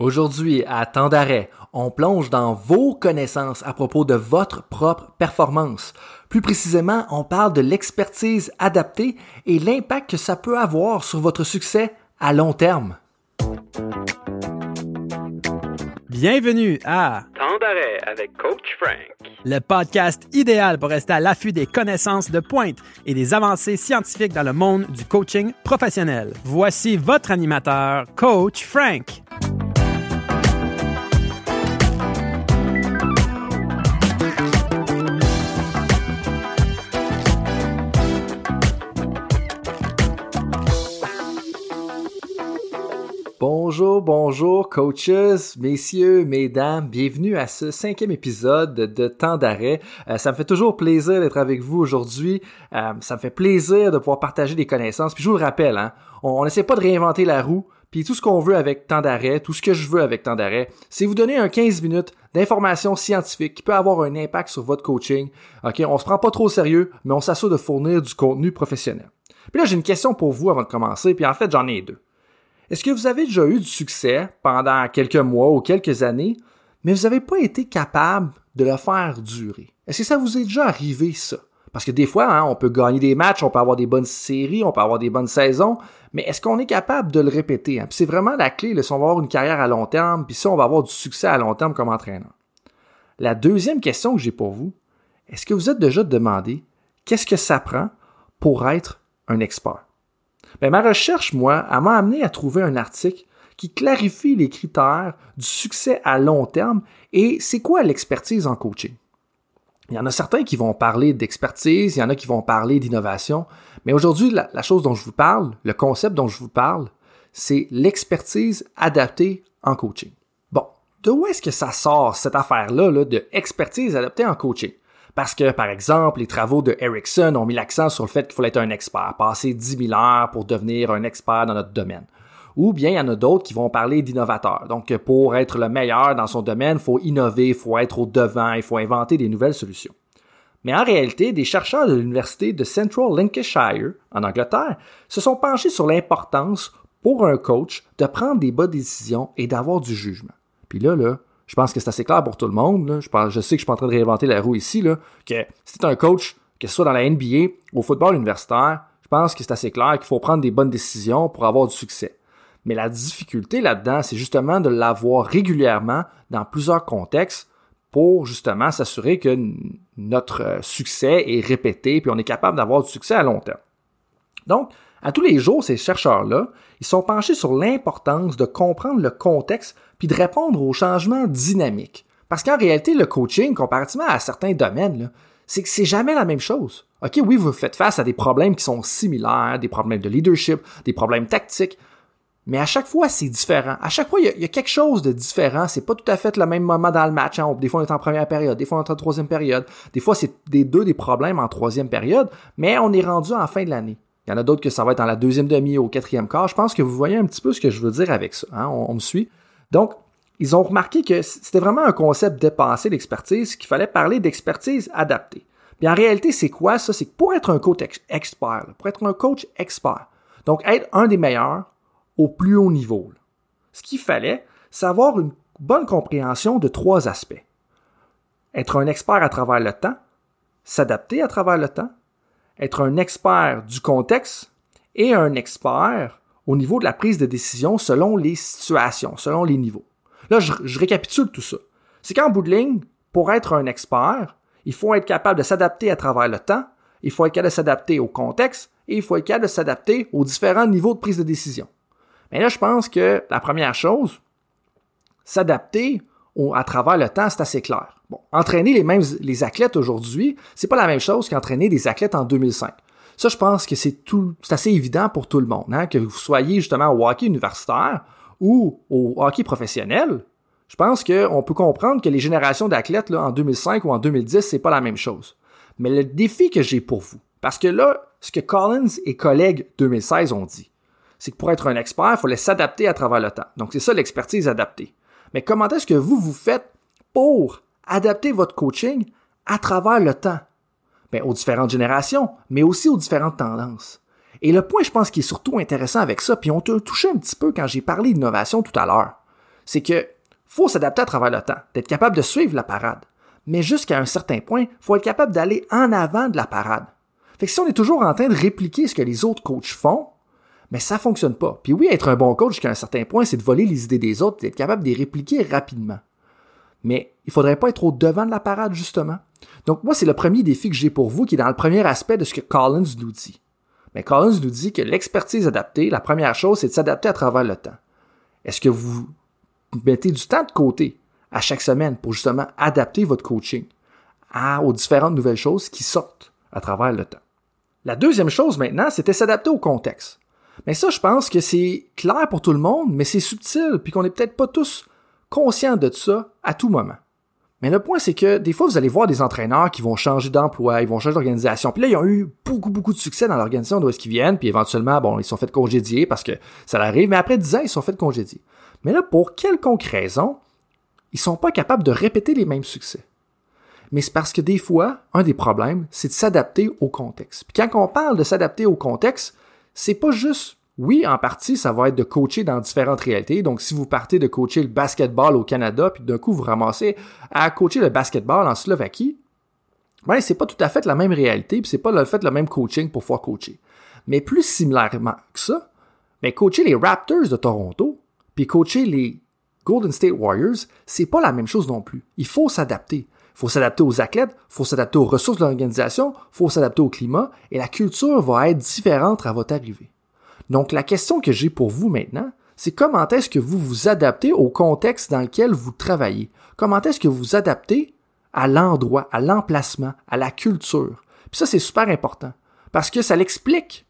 Aujourd'hui, à temps d'arrêt, on plonge dans vos connaissances à propos de votre propre performance. Plus précisément, on parle de l'expertise adaptée et l'impact que ça peut avoir sur votre succès à long terme. Bienvenue à Temps d'arrêt avec Coach Frank. le podcast idéal pour rester à l'affût des connaissances de pointe et des avancées scientifiques dans le monde du coaching professionnel. Voici votre animateur, Coach Frank. Bonjour, bonjour, coaches, messieurs, mesdames, bienvenue à ce cinquième épisode de Temps d'arrêt. Euh, ça me fait toujours plaisir d'être avec vous aujourd'hui. Euh, ça me fait plaisir de pouvoir partager des connaissances. Puis je vous le rappelle, hein, on n'essaie pas de réinventer la roue. Puis tout ce qu'on veut avec Temps d'arrêt, tout ce que je veux avec Temps d'arrêt, c'est vous donner un 15 minutes d'informations scientifiques qui peut avoir un impact sur votre coaching. Ok, on se prend pas trop au sérieux, mais on s'assure de fournir du contenu professionnel. Puis là, j'ai une question pour vous avant de commencer. Puis en fait, j'en ai deux. Est-ce que vous avez déjà eu du succès pendant quelques mois ou quelques années, mais vous n'avez pas été capable de le faire durer? Est-ce que ça vous est déjà arrivé, ça? Parce que des fois, hein, on peut gagner des matchs, on peut avoir des bonnes séries, on peut avoir des bonnes saisons, mais est-ce qu'on est capable de le répéter? hein? C'est vraiment la clé, là, si on va avoir une carrière à long terme, puis si on va avoir du succès à long terme comme entraîneur. La deuxième question que j'ai pour vous, est-ce que vous êtes déjà demandé qu'est-ce que ça prend pour être un expert? Ben, ma recherche, moi, elle m'a amené à trouver un article qui clarifie les critères du succès à long terme et c'est quoi l'expertise en coaching. Il y en a certains qui vont parler d'expertise, il y en a qui vont parler d'innovation, mais aujourd'hui, la, chose dont je vous parle, le concept dont je vous parle, c'est l'expertise adaptée en coaching. Bon, de où est-ce que ça sort cette affaire-là là, de expertise adaptée en coaching? Parce que, par exemple, les travaux de Ericsson ont mis l'accent sur le fait qu'il fallait être un expert, passer 10 000 heures pour devenir un expert dans notre domaine. Ou bien il y en a d'autres qui vont parler d'innovateurs. Donc, pour être le meilleur dans son domaine, il faut innover, il faut être au devant, il faut inventer des nouvelles solutions. Mais en réalité, des chercheurs de l'Université de Central Lancashire, en Angleterre, se sont penchés sur l'importance pour un coach de prendre des bonnes décisions et d'avoir du jugement. Puis là, là, je pense que c'est assez clair pour tout le monde. Je, pense, je sais que je suis pas en train de réinventer la roue ici, que si tu un coach, que ce soit dans la NBA, au football universitaire, je pense que c'est assez clair qu'il faut prendre des bonnes décisions pour avoir du succès. Mais la difficulté là-dedans, c'est justement de l'avoir régulièrement dans plusieurs contextes pour justement s'assurer que notre succès est répété puis on est capable d'avoir du succès à long terme. Donc, à tous les jours, ces chercheurs-là, ils sont penchés sur l'importance de comprendre le contexte puis de répondre aux changements dynamiques. Parce qu'en réalité, le coaching, comparativement à certains domaines, c'est que c'est jamais la même chose. OK, oui, vous faites face à des problèmes qui sont similaires, des problèmes de leadership, des problèmes tactiques, mais à chaque fois, c'est différent. À chaque fois, il y, a, quelque chose de différent. C'est pas tout à fait le même moment dans le match. Hein. Des fois, on est en première période, des fois, on est en troisième période. Des fois, c'est des deux des problèmes en troisième période, mais on est rendu en fin de l'année. Il y en a d'autres que ça va être dans la deuxième demi au quatrième quart. Je pense que vous voyez un petit peu ce que je veux dire avec ça. Hein? On, me suit. Donc, ils ont remarqué que c'était vraiment un concept dépassé, l'expertise, qu'il fallait parler d'expertise adaptée. Puis en réalité, c'est quoi ça? C'est que pour être un coach ex expert, pour être un coach expert, donc être un des meilleurs au plus haut niveau, ce qu'il fallait, c'est avoir une bonne compréhension de trois aspects. Être un expert à travers le temps, s'adapter à travers le temps, être un expert du contexte et un expert au niveau de la prise de décision selon les situations, selon les niveaux. Là, je, récapitule tout ça. C'est qu'en bout de ligne, pour être un expert, il faut être capable de s'adapter à travers le temps, il faut être capable de s'adapter au contexte et il faut être capable de s'adapter aux différents niveaux de prise de décision. Mais là, je pense que la première chose, s'adapter à travers le temps, c'est assez clair. Bon, entraîner les mêmes les athlètes aujourd'hui, c'est pas la même chose qu'entraîner des athlètes en 2005. Ça, je pense que c'est tout, c'est assez évident pour tout le monde, hein, que vous soyez justement au hockey universitaire ou au hockey professionnel. Je pense qu'on peut comprendre que les générations d'athlètes là, en 2005 ou en 2010, c'est pas la même chose. Mais le défi que j'ai pour vous, parce que là, ce que Collins et collègues 2016 ont dit, c'est que pour être un expert, il fallait s'adapter à travers le temps. Donc c'est ça l'expertise adaptée. Mais comment est-ce que vous vous faites pour adapter votre coaching à travers le temps? Bien, aux différentes générations, mais aussi aux différentes tendances. Et le point, je pense, qui est surtout intéressant avec ça, puis on t'a touché un petit peu quand j'ai parlé d'innovation tout à l'heure, c'est que faut s'adapter à travers le temps, d'être capable de suivre la parade. Mais jusqu'à un certain point, faut être capable d'aller en avant de la parade. Fait que si on est toujours en train de répliquer ce que les autres coachs font, mais ça fonctionne pas. Puis oui, être un bon coach jusqu'à un certain point, c'est de voler les idées des autres et d'être capable de les répliquer rapidement. Mais il faudrait pas être au devant de la parade, justement. Donc moi, c'est le premier défi que j'ai pour vous qui est dans le premier aspect de ce que Collins nous dit. Mais Collins nous dit que l'expertise adaptée, la première chose, c'est de s'adapter à travers le temps. Est-ce que vous mettez du temps de côté à chaque semaine pour justement adapter votre coaching aux différentes nouvelles choses qui sortent à travers le temps? La deuxième chose maintenant, c'était s'adapter au contexte. Mais ça, je pense que c'est clair pour tout le monde, mais c'est subtil, puis qu'on n'est peut-être pas tous conscients de ça à tout moment. Mais le point, c'est que des fois, vous allez voir des entraîneurs qui vont changer d'emploi, ils vont changer d'organisation. Puis là, ils ont eu beaucoup, beaucoup de succès dans l'organisation d'où est-ce qu'ils viennent, puis éventuellement, bon, ils sont fait congédier parce que ça arrive, mais après 10 ans, ils sont fait congédier. Mais là, pour quelconque raison, ils sont pas capables de répéter les mêmes succès. Mais c'est parce que des fois, un des problèmes, c'est de s'adapter au contexte. Puis quand on parle de s'adapter au contexte, c'est pas juste oui, en partie, ça va être de coacher dans différentes réalités. Donc, si vous partez de coacher le basketball au Canada, puis d'un coup, vous ramassez à coacher le basketball en Slovaquie, ben, c'est pas tout à fait la même réalité, puis c'est pas le fait le même coaching pour pouvoir coacher. Mais plus similairement que ça, ben, coacher les Raptors de Toronto, puis coacher les Golden State Warriors, c'est pas la même chose non plus. Il faut s'adapter. Faut s'adapter aux athlètes, faut s'adapter aux ressources de l'organisation, faut s'adapter au climat, et la culture va être différente à votre arrivée. Donc la question que j'ai pour vous maintenant, c'est comment est-ce que vous vous adaptez au contexte dans lequel vous travaillez? Comment est-ce que vous vous adaptez à l'endroit, à l'emplacement, à la culture? Puis ça, c'est super important parce que ça l'explique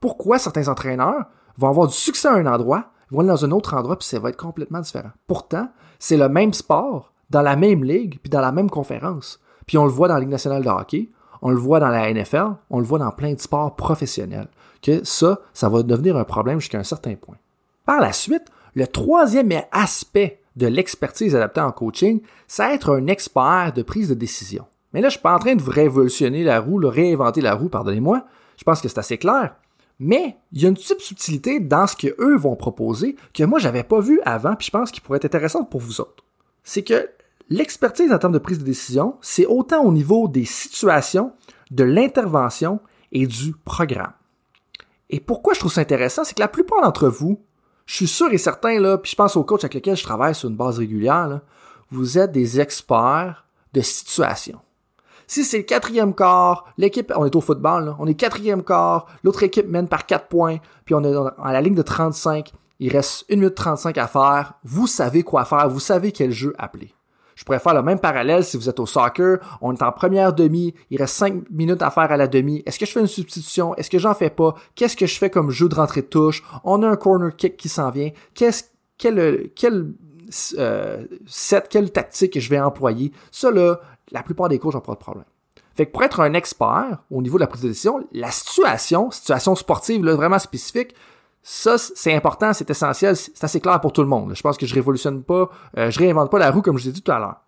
pourquoi certains entraîneurs vont avoir du succès à un endroit, vont aller dans un autre endroit, puis ça va être complètement différent. Pourtant, c'est le même sport, dans la même ligue, puis dans la même conférence. Puis on le voit dans la Ligue nationale de hockey, on le voit dans la NFL, on le voit dans plein de sports professionnels que ça, ça va devenir un problème jusqu'à un certain point. Par la suite, le troisième aspect de l'expertise adaptée en coaching, c'est être un expert de prise de décision. Mais là, je suis pas en train de révolutionner la roue, le réinventer la roue, pardonnez-moi. Je pense que c'est assez clair. Mais il y a une petite subtilité dans ce qu'eux vont proposer que moi, j'avais pas vu avant, puis je pense qu'il pourrait être intéressant pour vous autres. C'est que l'expertise en termes de prise de décision, c'est autant au niveau des situations, de l'intervention et du programme. Et pourquoi je trouve ça intéressant, c'est que la plupart d'entre vous, je suis sûr et certain, là, puis je pense aux coachs avec lesquels je travaille sur une base régulière, vous êtes des experts de situation. Si c'est le quatrième quart, l'équipe, on est au football, on est quatrième quart, l'autre équipe mène par quatre points, puis on est à la ligne de 35, il reste 1 minute 35 à faire, vous savez quoi faire, vous savez quel jeu appeler. Je pourrais faire le même parallèle si vous êtes au soccer. On est en première demi. Il reste cinq minutes à faire à la demi. Est-ce que je fais une substitution? Est-ce que j'en fais pas? Qu'est-ce que je fais comme jeu de rentrée de touche? On a un corner kick qui s'en vient. Qu'est-ce, quel, quel, euh, quelle tactique je vais employer? Ça, là, la plupart des coachs n'ont pas de problème. Fait que pour être un expert au niveau de la prise de décision, la situation, situation sportive là, vraiment spécifique, ça, c'est important, c'est essentiel, c'est assez clair pour tout le monde. Je pense que je révolutionne pas, euh, je réinvente pas la roue comme je l'ai dit tout à l'heure.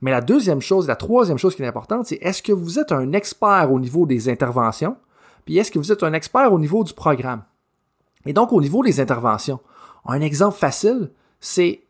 Mais la deuxième chose, la troisième chose qui est importante, c'est est-ce que vous êtes un expert au niveau des interventions, puis est-ce que vous êtes un expert au niveau du programme? Et donc au niveau des interventions, un exemple facile, c'est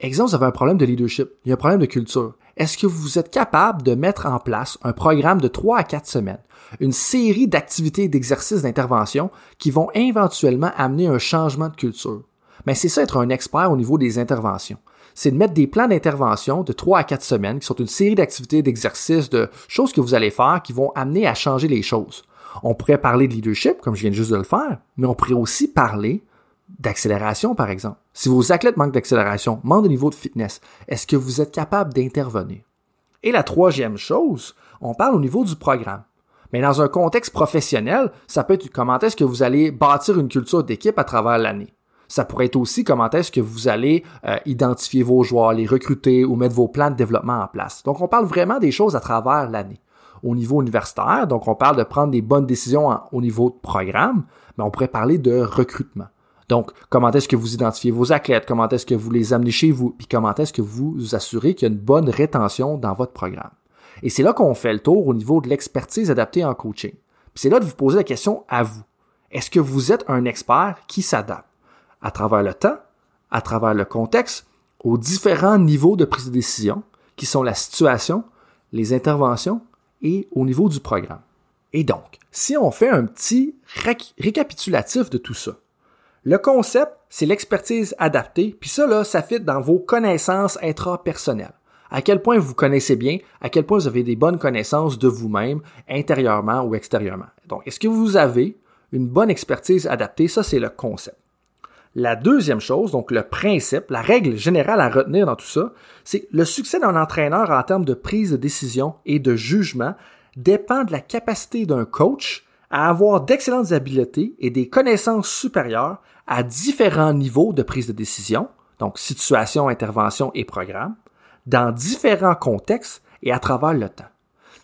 exemple, vous avez un problème de leadership, il y a un problème de culture. Est-ce que vous êtes capable de mettre en place un programme de 3 à 4 semaines une série d'activités d'exercices d'intervention qui vont éventuellement amener un changement de culture? Mais c'est ça être un expert au niveau des interventions. C'est de mettre des plans d'intervention de 3 à 4 semaines qui sont une série d'activités, d'exercices, de choses que vous allez faire qui vont amener à changer les choses. On pourrait parler de leadership, comme je viens juste de le faire, mais on pourrait aussi parler d'accélération, par exemple. Si vos athlètes manquent d'accélération, manquent de niveau de fitness, est-ce que vous êtes capable d'intervenir? Et la troisième chose, on parle au niveau du programme. Mais dans un contexte professionnel, ça peut être comment est-ce que vous allez bâtir une culture d'équipe à travers l'année. Ça pourrait être aussi comment est-ce que vous allez euh, identifier vos joueurs, les recruter ou mettre vos plans de développement en place. Donc, on parle vraiment des choses à travers l'année. Au niveau universitaire, donc on parle de prendre des bonnes décisions au niveau de programme, mais on pourrait parler de recrutement. Donc, comment est-ce que vous identifiez vos athlètes, comment est-ce que vous les amenez chez vous, puis comment est-ce que vous vous assurez qu'il y a une bonne rétention dans votre programme? Et c'est là qu'on fait le tour au niveau de l'expertise adaptée en coaching. c'est là de vous poser la question à vous. Est-ce que vous êtes un expert qui s'adapte? À travers le temps, à travers le contexte aux différents niveaux de prise de décision, qui sont la situation, les interventions et au niveau du programme. Et donc, si on fait un petit récapitulatif de tout ça, le concept, c'est l'expertise adaptée, puis ça, là, ça fit dans vos connaissances intrapersonnelles. À quel point vous connaissez bien, à quel point vous avez des bonnes connaissances de vous-même, intérieurement ou extérieurement. Donc, est-ce que vous avez une bonne expertise adaptée? Ça, c'est le concept. La deuxième chose, donc le principe, la règle générale à retenir dans tout ça, c'est le succès d'un entraîneur en termes de prise de décision et de jugement dépend de la capacité d'un coach à avoir d'excellentes habiletés et des connaissances supérieures à différents niveaux de prise de décision, donc situation, intervention et programme, dans différents contextes et à travers le temps.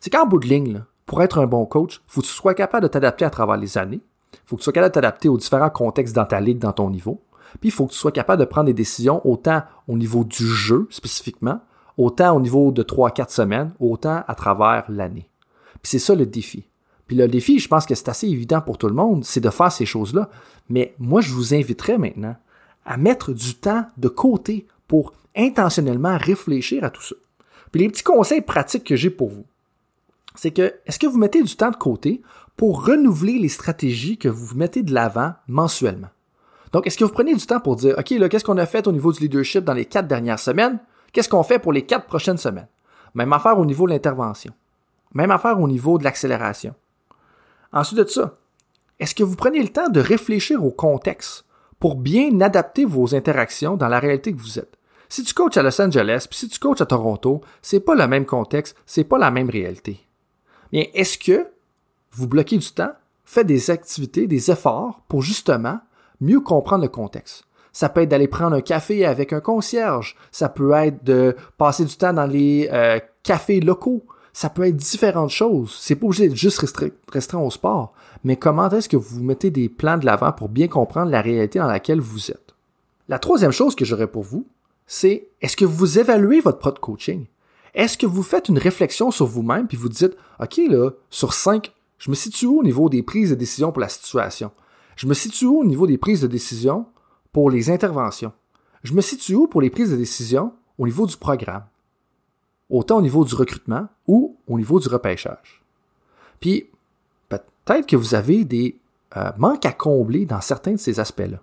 C'est qu'en bout de ligne, pour être un bon coach, faut que tu sois capable de t'adapter à travers les années, faut que tu sois capable de t'adapter aux différents contextes dans ta ligue, dans ton niveau, puis il faut que tu sois capable de prendre des décisions autant au niveau du jeu spécifiquement, autant au niveau de 3-4 semaines, autant à travers l'année. Puis c'est ça le défi. Puis le défi, je pense que c'est assez évident pour tout le monde, c'est de faire ces choses-là. Mais moi, je vous inviterais maintenant à mettre du temps de côté pour intentionnellement réfléchir à tout ça. Puis les petits conseils pratiques que j'ai pour vous, c'est que est-ce que vous mettez du temps de côté pour renouveler les stratégies que vous mettez de l'avant mensuellement? Donc, est-ce que vous prenez du temps pour dire, OK, là, qu'est-ce qu'on a fait au niveau du leadership dans les quatre dernières semaines? Qu'est-ce qu'on fait pour les quatre prochaines semaines? Même affaire au niveau de l'intervention. Même affaire au niveau de l'accélération. Ensuite de ça, est-ce que vous prenez le temps de réfléchir au contexte pour bien adapter vos interactions dans la réalité que vous êtes? Si tu coaches à Los Angeles, puis si tu coaches à Toronto, c'est pas le même contexte, c'est pas la même réalité. Bien, est-ce que vous bloquez du temps, faites des activités, des efforts pour justement mieux comprendre le contexte? Ça peut être d'aller prendre un café avec un concierge. Ça peut être de passer du temps dans les euh, cafés locaux. Ça peut être différentes choses. C'est pas obligé d'être juste restreint au sport. Mais comment est-ce que vous mettez des plans de l'avant pour bien comprendre la réalité dans laquelle vous êtes? La troisième chose que j'aurais pour vous, c'est est-ce que vous évaluez votre propre coaching? Est-ce que vous faites une réflexion sur vous-même puis vous dites, OK, là, sur cinq, je me situe où au niveau des prises de décision pour la situation? Je me situe où au niveau des prises de décision pour les interventions? Je me situe où pour les prises de décision au niveau du programme? Autant au niveau du recrutement ou au niveau du repêchage. Puis, peut-être que vous avez des euh, manques à combler dans certains de ces aspects-là.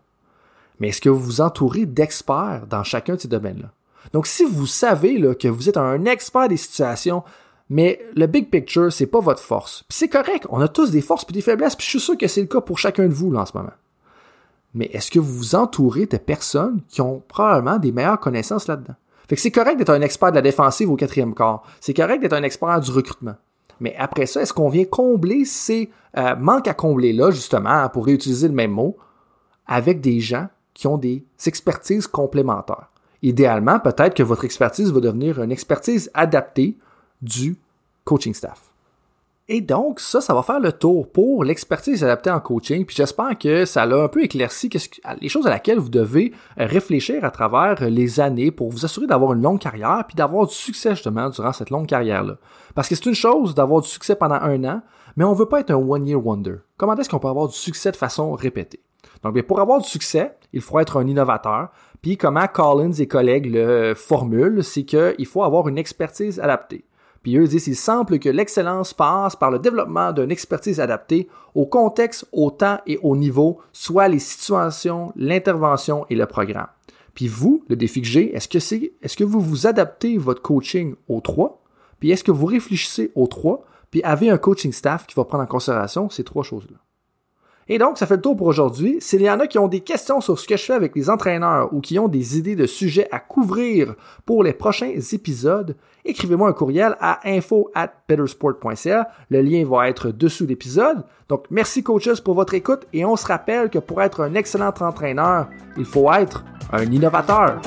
Mais est-ce que vous vous entourez d'experts dans chacun de ces domaines-là? Donc, si vous savez que vous êtes un expert des situations, mais le big picture, c'est pas votre force. Puis c'est correct, on a tous des forces puis des faiblesses, puis je suis sûr que c'est le cas pour chacun de vous là, en ce moment. Mais est-ce que vous vous entourez de personnes qui ont probablement des meilleures connaissances là-dedans? Fait que c'est correct d'être un expert de la défensive au quatrième quart. C'est correct d'être un expert du recrutement. Mais après ça, est-ce qu'on vient combler ces euh, manques à combler là, justement, pour réutiliser le même mot, avec des gens qui ont des expertises complémentaires? Idéalement, peut-être que votre expertise va devenir une expertise adaptée du coaching staff. Et donc, ça, ça va faire le tour pour l'expertise adaptée en coaching. Puis j'espère que ça l'a un peu éclairci les choses à laquelle vous devez réfléchir à travers les années pour vous assurer d'avoir une longue carrière puis d'avoir du succès justement durant cette longue carrière-là. Parce que c'est une chose d'avoir du succès pendant un an, mais on veut pas être un one-year wonder. Comment est-ce qu'on peut avoir du succès de façon répétée? Donc, pour avoir du succès, il faut être un innovateur. Puis, comment Collins et collègues le formulent, c'est qu'il faut avoir une expertise adaptée. Puis eux disent, il semble que l'excellence passe par le développement d'une expertise adaptée au contexte, au temps et au niveau, soit les situations, l'intervention et le programme. Puis vous, le défi que j'ai, est-ce que c'est, est-ce que vous vous adaptez votre coaching aux trois? Puis est-ce que vous réfléchissez aux trois? Puis avez un coaching staff qui va prendre en considération ces trois choses-là? Et donc, ça fait le tour pour aujourd'hui. S'il y en a qui ont des questions sur ce que je fais avec les entraîneurs ou qui ont des idées de sujets à couvrir pour les prochains épisodes, écrivez-moi un courriel à info at bettersport.ca. Le lien va être dessous l'épisode. Donc, merci coaches pour votre écoute et on se rappelle que pour être un excellent entraîneur, il faut être un innovateur.